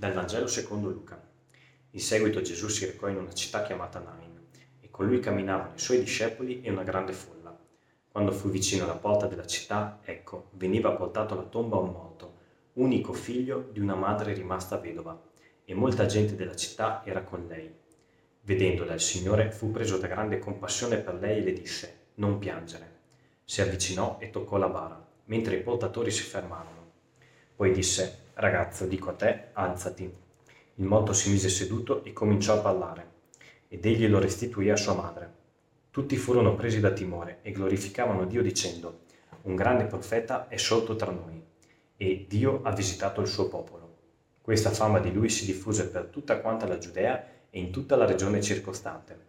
Dal Vangelo secondo Luca. In seguito Gesù si recò in una città chiamata Nain e con lui camminavano i suoi discepoli e una grande folla. Quando fu vicino alla porta della città, ecco, veniva portato alla tomba un morto, unico figlio di una madre rimasta vedova, e molta gente della città era con lei. Vedendola il Signore fu preso da grande compassione per lei e le disse, non piangere. Si avvicinò e toccò la bara, mentre i portatori si fermarono. Poi disse, ragazzo, dico a te, alzati. Il morto si mise seduto e cominciò a parlare, ed egli lo restituì a sua madre. Tutti furono presi da timore e glorificavano Dio dicendo, un grande profeta è sorto tra noi, e Dio ha visitato il suo popolo. Questa fama di lui si diffuse per tutta quanta la Giudea e in tutta la regione circostante.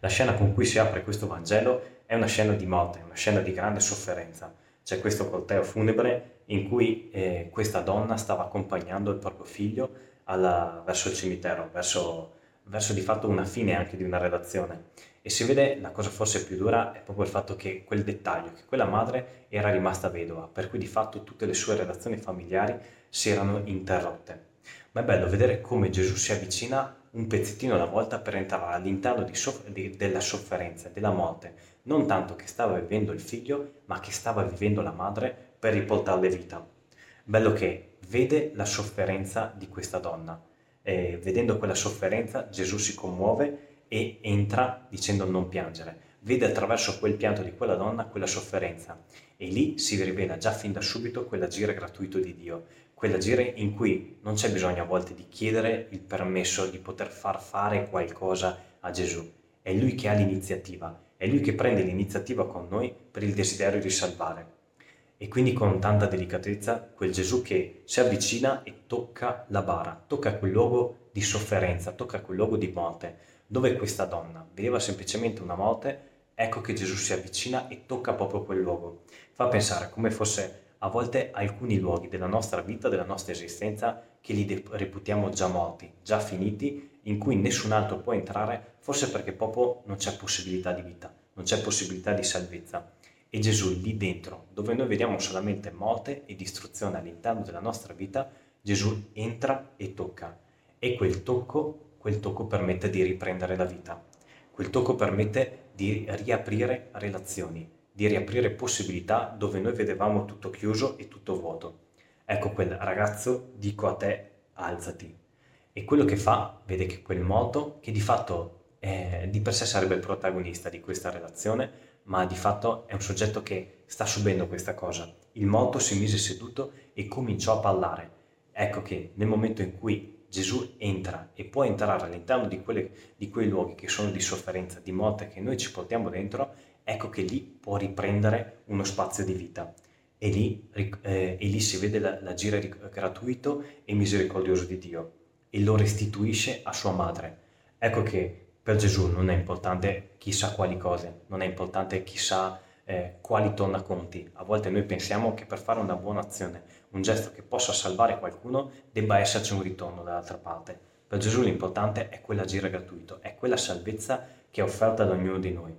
La scena con cui si apre questo Vangelo è una scena di morte, una scena di grande sofferenza. C'è questo corteo funebre in cui eh, questa donna stava accompagnando il proprio figlio alla, verso il cimitero, verso, verso di fatto una fine anche di una relazione. E si vede la cosa forse più dura è proprio il fatto che quel dettaglio, che quella madre era rimasta vedova, per cui di fatto tutte le sue relazioni familiari si erano interrotte. Ma è bello vedere come Gesù si avvicina un pezzettino alla volta per entrare all'interno soff- di, della sofferenza, della morte, non tanto che stava vivendo il figlio, ma che stava vivendo la madre per riportarle vita. Bello che vede la sofferenza di questa donna. E vedendo quella sofferenza Gesù si commuove e entra dicendo non piangere. Vede attraverso quel pianto di quella donna quella sofferenza e lì si rivela già fin da subito quell'agire gratuito di Dio, quell'agire in cui non c'è bisogno a volte di chiedere il permesso di poter far fare qualcosa a Gesù. È Lui che ha l'iniziativa, è Lui che prende l'iniziativa con noi per il desiderio di salvare. E quindi con tanta delicatezza quel Gesù che si avvicina e tocca la bara, tocca quel luogo di sofferenza, tocca quel luogo di morte, dove questa donna vedeva semplicemente una morte, ecco che Gesù si avvicina e tocca proprio quel luogo. Fa pensare come fosse a volte alcuni luoghi della nostra vita, della nostra esistenza, che li reputiamo già morti, già finiti, in cui nessun altro può entrare, forse perché proprio non c'è possibilità di vita, non c'è possibilità di salvezza. E Gesù lì dentro, dove noi vediamo solamente morte e distruzione all'interno della nostra vita, Gesù entra e tocca. E quel tocco quel tocco permette di riprendere la vita. Quel tocco permette di riaprire relazioni, di riaprire possibilità dove noi vedevamo tutto chiuso e tutto vuoto. Ecco quel ragazzo, dico a te, alzati. E quello che fa, vede che quel moto, che di fatto è, di per sé sarebbe il protagonista di questa relazione, ma di fatto è un soggetto che sta subendo questa cosa. Il moto si mise seduto e cominciò a parlare. Ecco che nel momento in cui Gesù entra e può entrare all'interno di, quelle, di, quei luoghi che sono di sofferenza, di morte che noi ci portiamo dentro, ecco che lì può riprendere uno spazio di vita. E lì, eh, e lì si vede l'agire gratuito e misericordioso di Dio e lo restituisce a sua madre. Ecco che per Gesù non è importante chissà quali cose, non è importante chissà eh, quali tornaconti. A volte noi pensiamo che per fare una buona azione, un gesto che possa salvare qualcuno, debba esserci un ritorno dall'altra parte. Per Gesù l'importante è quell'agire gratuito, è quella salvezza che è offerta da ognuno di noi.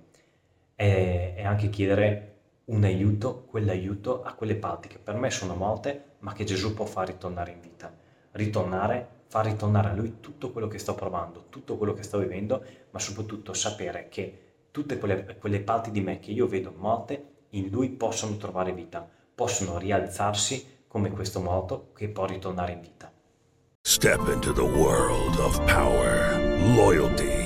E, e anche chiedere un aiuto, quell'aiuto a quelle parti che per me sono morte, ma che Gesù può far ritornare in vita. Ritornare, far ritornare a Lui tutto quello che sto provando, tutto quello che sto vivendo, ma soprattutto sapere che tutte quelle, quelle parti di me che io vedo morte, in Lui possono trovare vita, possono rialzarsi come questo morto che può ritornare in vita. Step into the world of power, loyalty